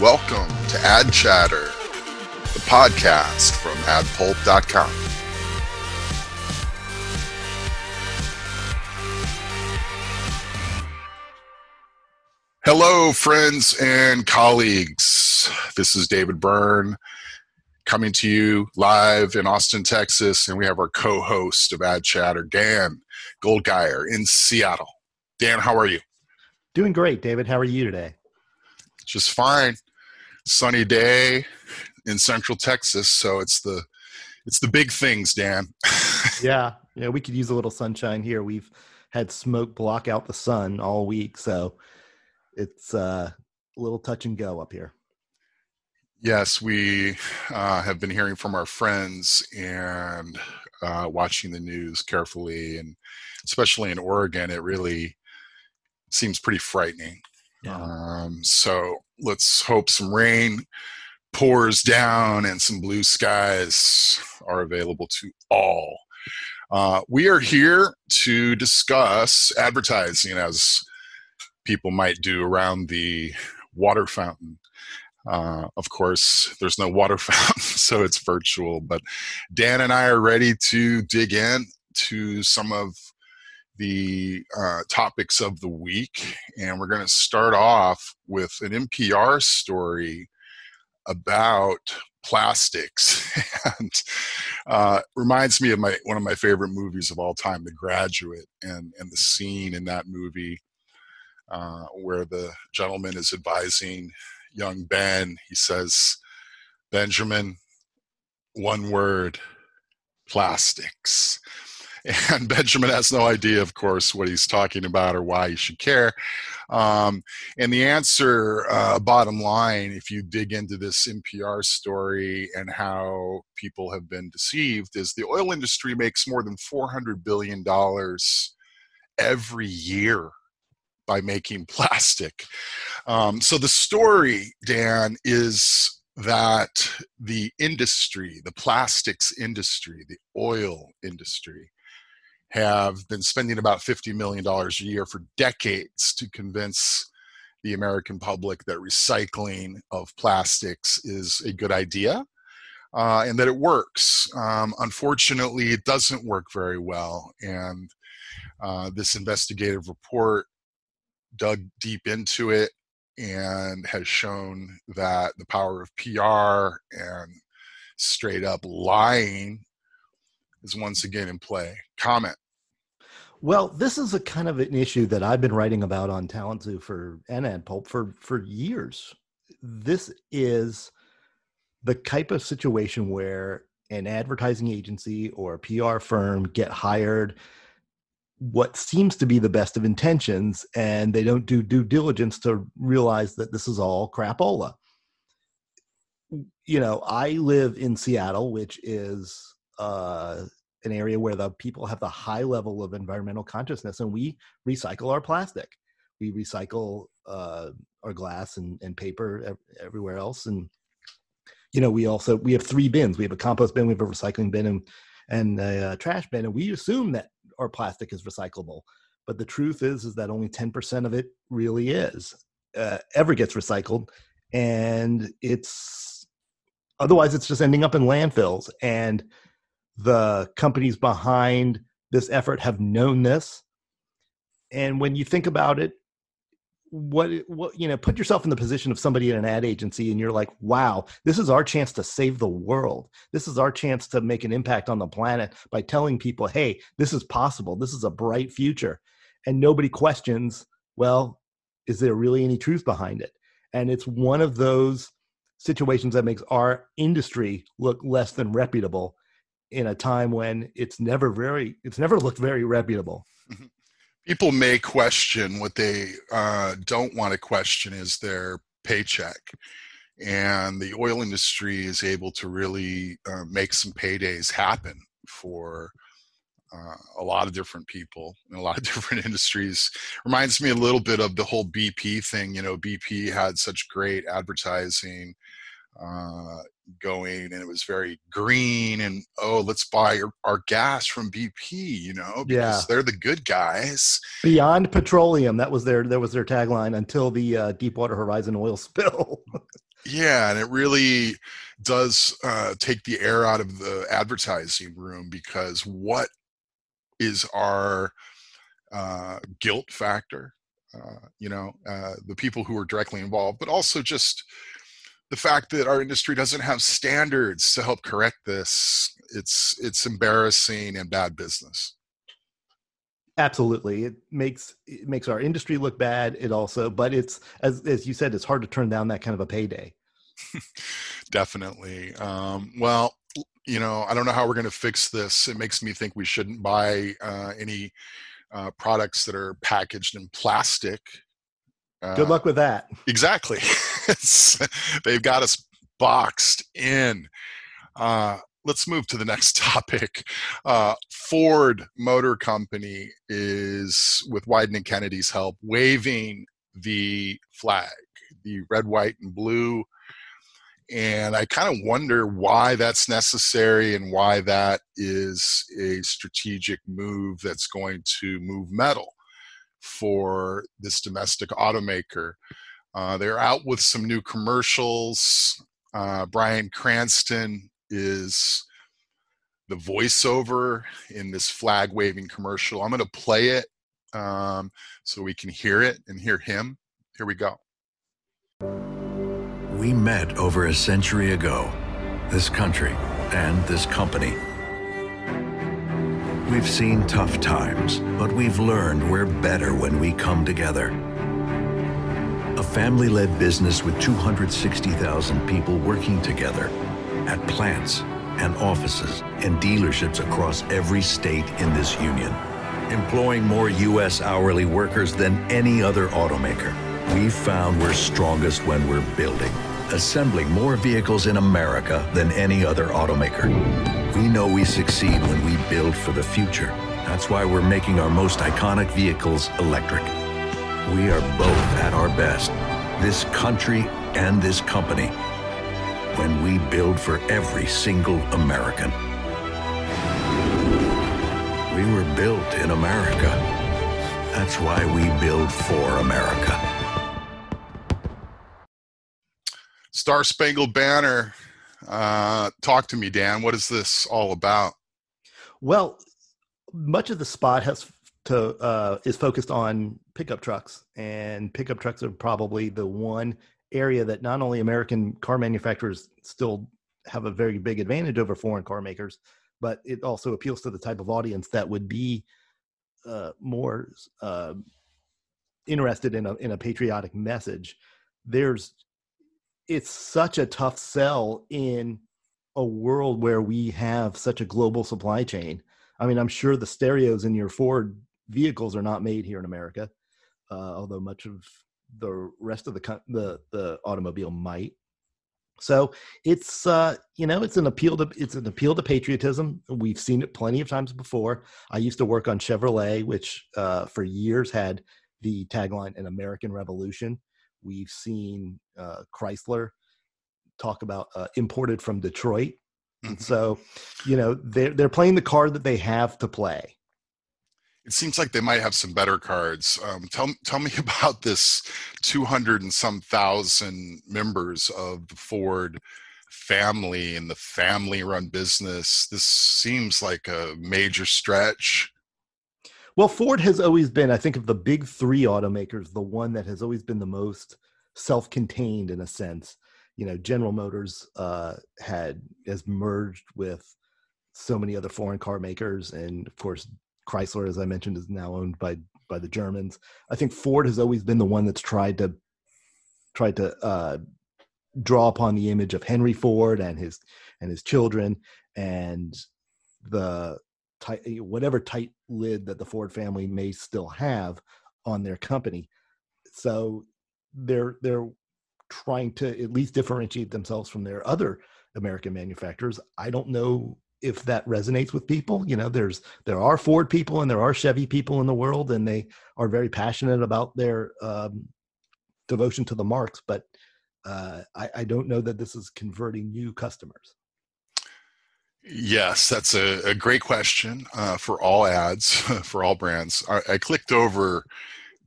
Welcome to Ad Chatter, the podcast from adpulp.com. Hello, friends and colleagues. This is David Burn coming to you live in Austin, Texas, and we have our co host of Ad Chatter, Dan Goldgeier in Seattle. Dan, how are you? Doing great, David. How are you today? Just fine. Sunny day in Central Texas, so it's the it's the big things, Dan. yeah, yeah, we could use a little sunshine here. We've had smoke block out the sun all week, so it's uh, a little touch and go up here. Yes, we uh, have been hearing from our friends and uh, watching the news carefully, and especially in Oregon, it really seems pretty frightening. Yeah. Um, so let's hope some rain pours down and some blue skies are available to all. Uh, we are here to discuss advertising as people might do around the water fountain. Uh, of course, there's no water fountain, so it's virtual. But Dan and I are ready to dig in to some of the uh, topics of the week. And we're going to start off with an NPR story about plastics and uh, reminds me of my one of my favorite movies of all time the graduate and and the scene in that movie uh, where the gentleman is advising young ben he says benjamin one word plastics and Benjamin has no idea, of course, what he's talking about or why he should care. Um, and the answer, uh, bottom line, if you dig into this NPR story and how people have been deceived, is the oil industry makes more than $400 billion every year by making plastic. Um, so the story, Dan, is that the industry, the plastics industry, the oil industry, have been spending about $50 million a year for decades to convince the American public that recycling of plastics is a good idea uh, and that it works. Um, unfortunately, it doesn't work very well. And uh, this investigative report dug deep into it and has shown that the power of PR and straight up lying is once again in play. Comment. Well, this is a kind of an issue that I've been writing about on Talent Zoo for and Ad Pulp for for years. This is the type of situation where an advertising agency or a PR firm get hired what seems to be the best of intentions and they don't do due diligence to realize that this is all crapola. You know, I live in Seattle, which is uh, an area where the people have the high level of environmental consciousness and we recycle our plastic. We recycle uh, our glass and, and paper everywhere else and you know we also we have three bins. We have a compost bin we have a recycling bin and, and a, a trash bin and we assume that our plastic is recyclable but the truth is is that only 10% of it really is uh, ever gets recycled and it's otherwise it's just ending up in landfills and the companies behind this effort have known this. And when you think about it what what you know put yourself in the position of somebody in an ad agency and you're like wow this is our chance to save the world. This is our chance to make an impact on the planet by telling people hey this is possible. This is a bright future and nobody questions well is there really any truth behind it? And it's one of those situations that makes our industry look less than reputable in a time when it's never very it's never looked very reputable. Mm-hmm. people may question what they uh, don't want to question is their paycheck. And the oil industry is able to really uh, make some paydays happen for uh, a lot of different people in a lot of different industries. Reminds me a little bit of the whole bp thing you know bp had such great advertising uh, going and it was very green and oh let's buy our, our gas from bp you know because yeah. they're the good guys beyond petroleum that was their that was their tagline until the uh, deepwater horizon oil spill Yeah, and it really does uh, take the air out of the advertising room because what is our uh, guilt factor? Uh, you know, uh, the people who are directly involved, but also just the fact that our industry doesn't have standards to help correct this. It's it's embarrassing and bad business. Absolutely, it makes it makes our industry look bad. It also, but it's as as you said, it's hard to turn down that kind of a payday. Definitely. Um, well, you know, I don't know how we're going to fix this. It makes me think we shouldn't buy uh, any uh, products that are packaged in plastic. Uh, Good luck with that. Exactly. they've got us boxed in. Uh, let's move to the next topic. Uh, Ford Motor Company is, with Wieden and Kennedy's help, waving the flag, the red, white, and blue and I kind of wonder why that's necessary and why that is a strategic move that's going to move metal for this domestic automaker. Uh, they're out with some new commercials. Uh, Bryan Cranston is the voiceover in this flag waving commercial. I'm going to play it um, so we can hear it and hear him. Here we go. We met over a century ago, this country and this company. We've seen tough times, but we've learned we're better when we come together. A family led business with 260,000 people working together at plants and offices and dealerships across every state in this union, employing more U.S. hourly workers than any other automaker. We've found we're strongest when we're building assembling more vehicles in America than any other automaker. We know we succeed when we build for the future. That's why we're making our most iconic vehicles electric. We are both at our best, this country and this company, when we build for every single American. We were built in America. That's why we build for America. Star Spangled Banner. Uh, talk to me, Dan. What is this all about? Well, much of the spot has to uh, is focused on pickup trucks, and pickup trucks are probably the one area that not only American car manufacturers still have a very big advantage over foreign car makers, but it also appeals to the type of audience that would be uh, more uh, interested in a in a patriotic message. There's it's such a tough sell in a world where we have such a global supply chain. I mean, I'm sure the stereos in your Ford vehicles are not made here in America, uh, although much of the rest of the the the automobile might. So it's uh, you know it's an appeal to it's an appeal to patriotism. We've seen it plenty of times before. I used to work on Chevrolet, which uh, for years had the tagline "An American Revolution," We've seen uh, Chrysler talk about uh, imported from Detroit. And mm-hmm. so, you know, they're, they're playing the card that they have to play. It seems like they might have some better cards. Um, tell, tell me about this 200 and some thousand members of the Ford family and the family run business. This seems like a major stretch. Well, Ford has always been, I think, of the big three automakers, the one that has always been the most self-contained in a sense. You know, General Motors uh, had has merged with so many other foreign car makers, and of course, Chrysler, as I mentioned, is now owned by by the Germans. I think Ford has always been the one that's tried to tried to uh, draw upon the image of Henry Ford and his and his children, and the tight, whatever tight lid that the Ford family may still have on their company. So they're they're trying to at least differentiate themselves from their other American manufacturers. I don't know if that resonates with people. You know, there's there are Ford people and there are Chevy people in the world, and they are very passionate about their um, devotion to the marks. But uh, I, I don't know that this is converting new customers. Yes, that's a, a great question uh, for all ads, for all brands. I, I, clicked over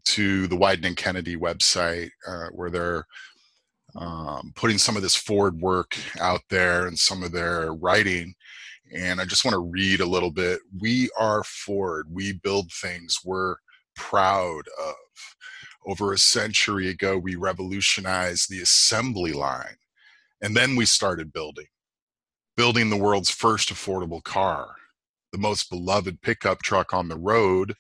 to the Wieden and Kennedy website uh, where they're um, putting some of this Ford work out there and some of their writing. And I just want to read a little bit. We are Ford. We build things we're proud of. Over a century ago, we revolutionized the assembly line. And then we started building, building the world's first affordable car, the most beloved pickup truck on the road,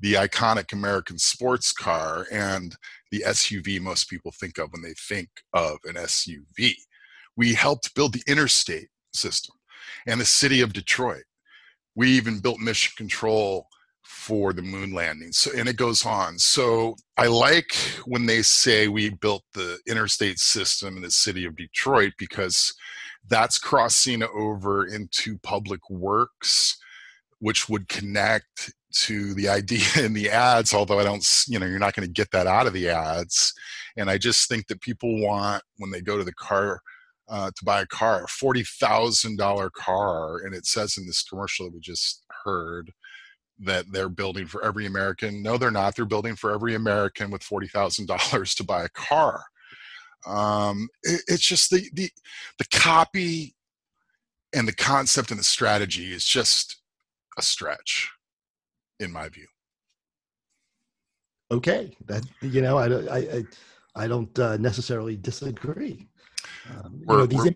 the iconic American sports car, and the SUV most people think of when they think of an SUV. We helped build the interstate system and the city of Detroit. We even built mission control for the moon landing. So, and it goes on. So, I like when they say we built the interstate system in the city of Detroit because that's crossing over into public works, which would connect to the idea in the ads. Although I don't, you know, you're not going to get that out of the ads. And I just think that people want when they go to the car. Uh, to buy a car, a forty thousand dollar car, and it says in this commercial that we just heard that they're building for every American. No, they're not. They're building for every American with forty thousand dollars to buy a car. Um, it, it's just the the the copy and the concept and the strategy is just a stretch, in my view. Okay, that you know, I I I don't uh, necessarily disagree. Um, you know, these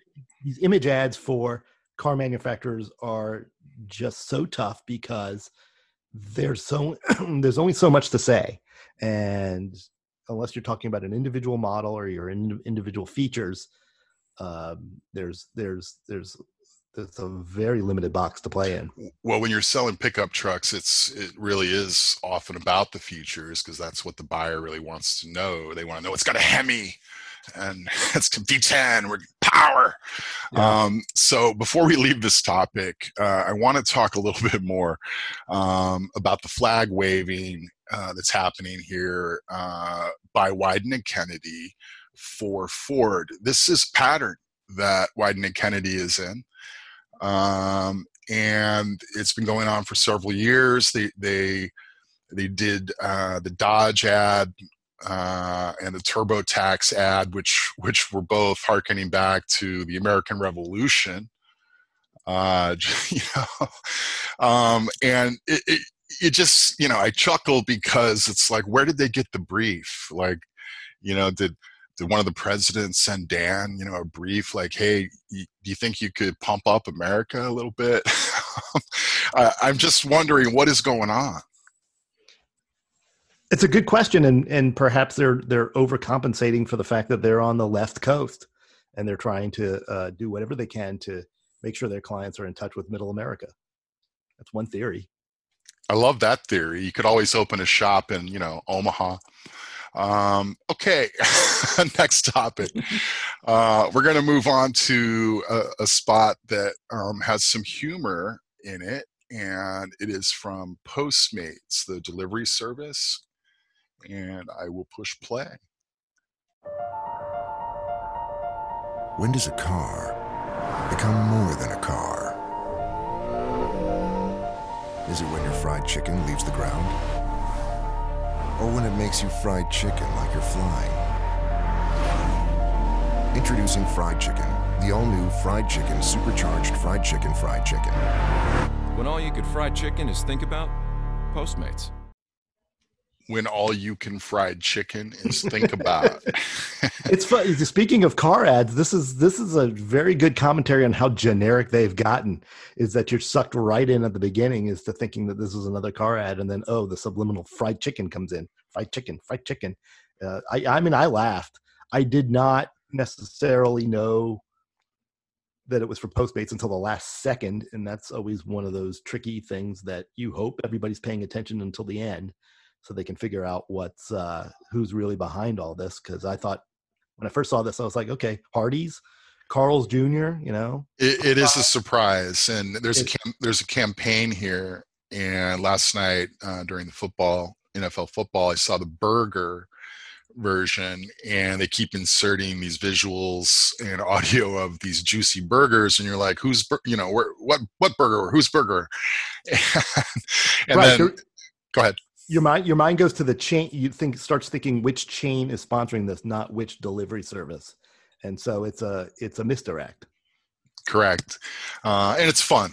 these image ads for car manufacturers are just so tough because there's so there's only so much to say and unless you're talking about an individual model or your in, individual features um, there's there's there's it's a very limited box to play in well when you're selling pickup trucks it's it really is often about the features because that's what the buyer really wants to know they want to know it's got a hemi and it's V10. We're power. Yeah. Um, so before we leave this topic, uh, I want to talk a little bit more um, about the flag waving uh, that's happening here uh, by Wieden and Kennedy for Ford. This is pattern that Wieden and Kennedy is in. Um, and it's been going on for several years. They they they did uh, the Dodge ad uh, and the TurboTax ad, which which were both harkening back to the American Revolution. Uh, you know, um, and it, it just you know I chuckle because it's like where did they get the brief? Like, you know, did did one of the presidents send Dan, you know, a brief like, "Hey, do you think you could pump up America a little bit?" I, I'm just wondering what is going on. It's a good question, and and perhaps they're they're overcompensating for the fact that they're on the left coast, and they're trying to uh, do whatever they can to make sure their clients are in touch with Middle America. That's one theory. I love that theory. You could always open a shop in you know Omaha. Um, okay, next topic. Uh, we're going to move on to a, a spot that um, has some humor in it, and it is from Postmates, the delivery service and I will push play. When does a car become more than a car? Is it when your fried chicken leaves the ground? Or when it makes you fried chicken like you're flying? Introducing Fried Chicken, the all-new Fried Chicken Supercharged Fried Chicken Fried Chicken. When all you could fried chicken is think about Postmates when all you can fried chicken is think about. it's funny. Speaking of car ads, this is this is a very good commentary on how generic they've gotten. Is that you're sucked right in at the beginning is to thinking that this is another car ad, and then oh, the subliminal fried chicken comes in. Fried chicken, fried chicken. Uh, I, I mean, I laughed. I did not necessarily know that it was for Postmates until the last second, and that's always one of those tricky things that you hope everybody's paying attention until the end so they can figure out what's uh, who's really behind all this. Because I thought when I first saw this, I was like, okay, Hardee's, Carl's Jr. You know, it, it is a surprise, and there's a cam- there's a campaign here. And last night uh, during the football NFL football, I saw the burger version and they keep inserting these visuals and audio of these juicy burgers and you're like who's you know where, what what burger whose burger and, and right. then go ahead your mind your mind goes to the chain you think starts thinking which chain is sponsoring this not which delivery service. And so it's a it's a misdirect. Correct. Uh, and it's fun.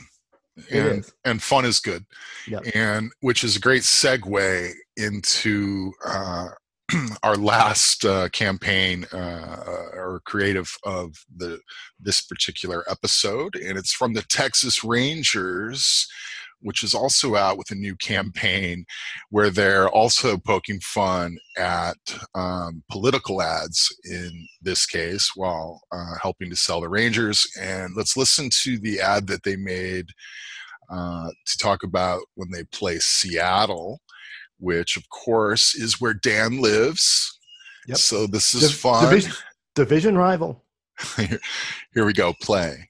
And is. and fun is good. Yep. and which is a great segue into uh, our last uh, campaign uh, or creative of the this particular episode. And it's from the texas rangers which is also out with a new campaign where they're also poking fun at um, political ads in this case while uh, helping to sell the Rangers. And let's listen to the ad that they made uh, to talk about when they play Seattle, which of course is where Dan lives. Yep. So this is Div- fun. division, division rival Here, here we go. Play.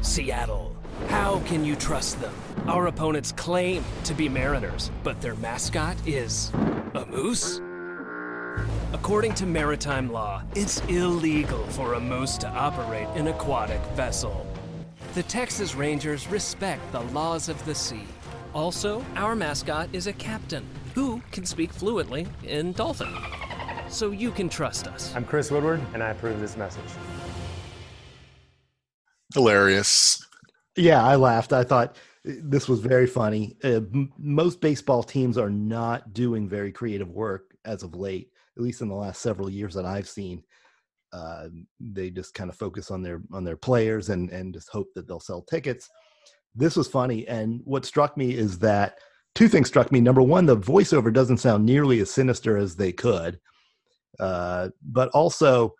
Seattle. How can you trust them? Our opponents claim to be Mariners, but their mascot is a moose? According to maritime law, it's illegal for a moose to operate an aquatic vessel. The Texas Rangers respect the laws of the sea. Also, our mascot is a captain who can speak fluently in dolphin. So you can trust us. I'm Chris Woodward, and I approve this message. Hilarious. Yeah i laughed. I thought uh, this was very funny. Uh, m- most baseball teams are not doing very creative work as of late at least in the last several years that i've seen. Uh, they just kind of focus on their on their players and and just hope that they'll sell tickets. This was funny and what struck me is that two things struck me. Number one the voiceover doesn't sound nearly as sinister as they could. Uh, but also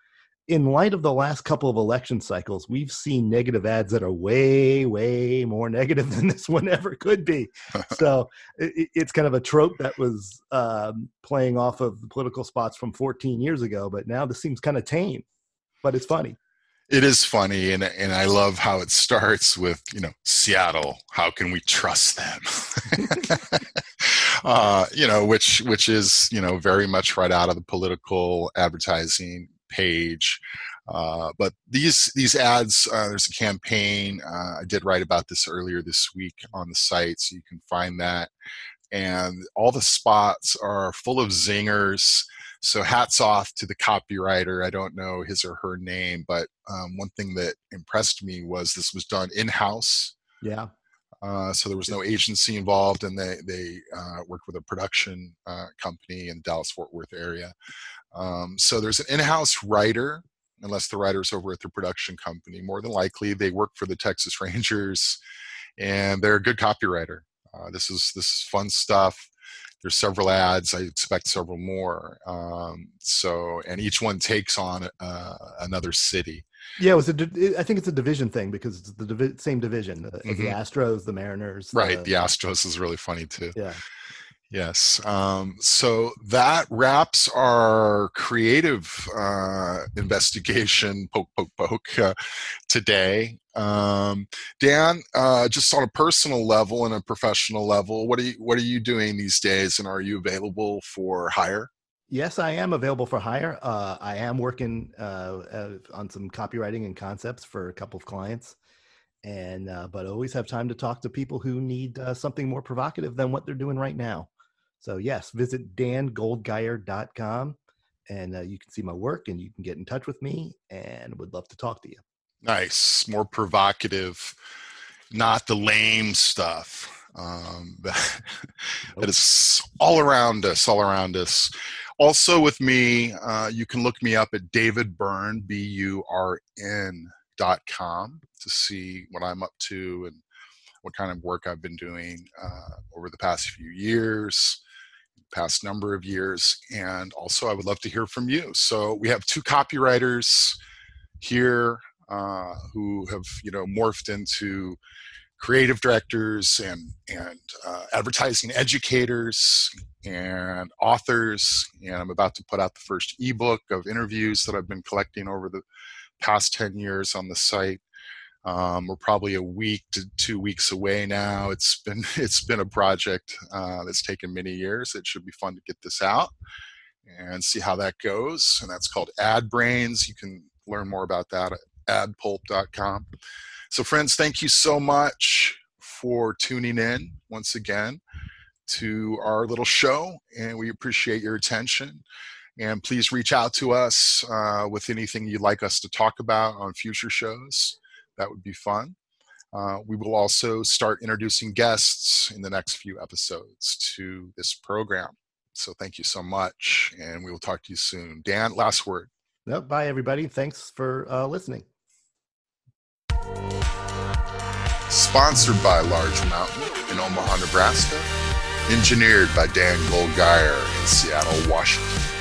in light of the last couple of election cycles we've seen negative ads that are way way more negative than this one ever could be so it, it's kind of a trope that was um, playing off of the political spots from 14 years ago but now this seems kind of tame but it's funny It is funny, and and I love how it starts with you know Seattle. How can we trust them? uh, you know, which which is you know very much right out of the political advertising page. Uh, but these these ads, uh, there's a campaign. Uh, I did write about this earlier this week on the site, so you can find that. And all the spots are full of zingers. So hats off to the copywriter. I don't know his or her name, but um, one thing that impressed me was this was done in house. yeah Uh, so there was no agency involved, and they they uh, worked with a production uh, company in Dallas Fort Worth area. Um, so there's an in-house writer, unless the writer's over at the production company. More than likely, they work for the Texas Rangers, and they're a good copywriter. Uh, this is this is fun stuff. There's several ads. I expect several more. Um, so, and each one takes on uh, another city. yeah it was a di- i think it's a division thing because it's the divi- same division the, the astros the mariners Right. The Astros is really funny too. yeah Yes. Um, so that wraps our creative uh, investigation, poke, poke, poke, uh, today. Um, Dan, uh, just on a personal level and a professional level, what are you what are you doing these days, and are you available for hire? Yes, I am available for hire. Uh, I am working uh, uh, on some copywriting and concepts for a couple of clients, and uh, but always have time to talk to people who need uh, something more provocative than what they're doing right now. So yes, visit dangoldgeier.com and uh, you can see my work and you can get in touch with me and would love to talk to you. Nice, more provocative, not the lame stuff. Um, that, that is all around us, all around us. Also, with me, uh, you can look me up at David Burn, B U R N dot com to see what I'm up to and what kind of work I've been doing uh, over the past few years, past number of years. And also, I would love to hear from you. So, we have two copywriters here uh, who have you know morphed into creative directors and and uh, advertising educators and authors and i'm about to put out the first ebook of interviews that i've been collecting over the past 10 years on the site um, we're probably a week to two weeks away now it's been it's been a project uh, that's taken many years it should be fun to get this out and see how that goes and that's called ad brains you can learn more about that at adpulp.com. So, friends, thank you so much for tuning in once again to our little show, and we appreciate your attention. And please reach out to us uh, with anything you'd like us to talk about on future shows. That would be fun. Uh, we will also start introducing guests in the next few episodes to this program. So thank you so much, and we will talk to you soon. Dan, last word. Yep, bye, everybody. Thanks for uh, listening. Sponsored by Large Mountain in Omaha, Nebraska. Engineered by Dan Goldgeier in Seattle, Washington.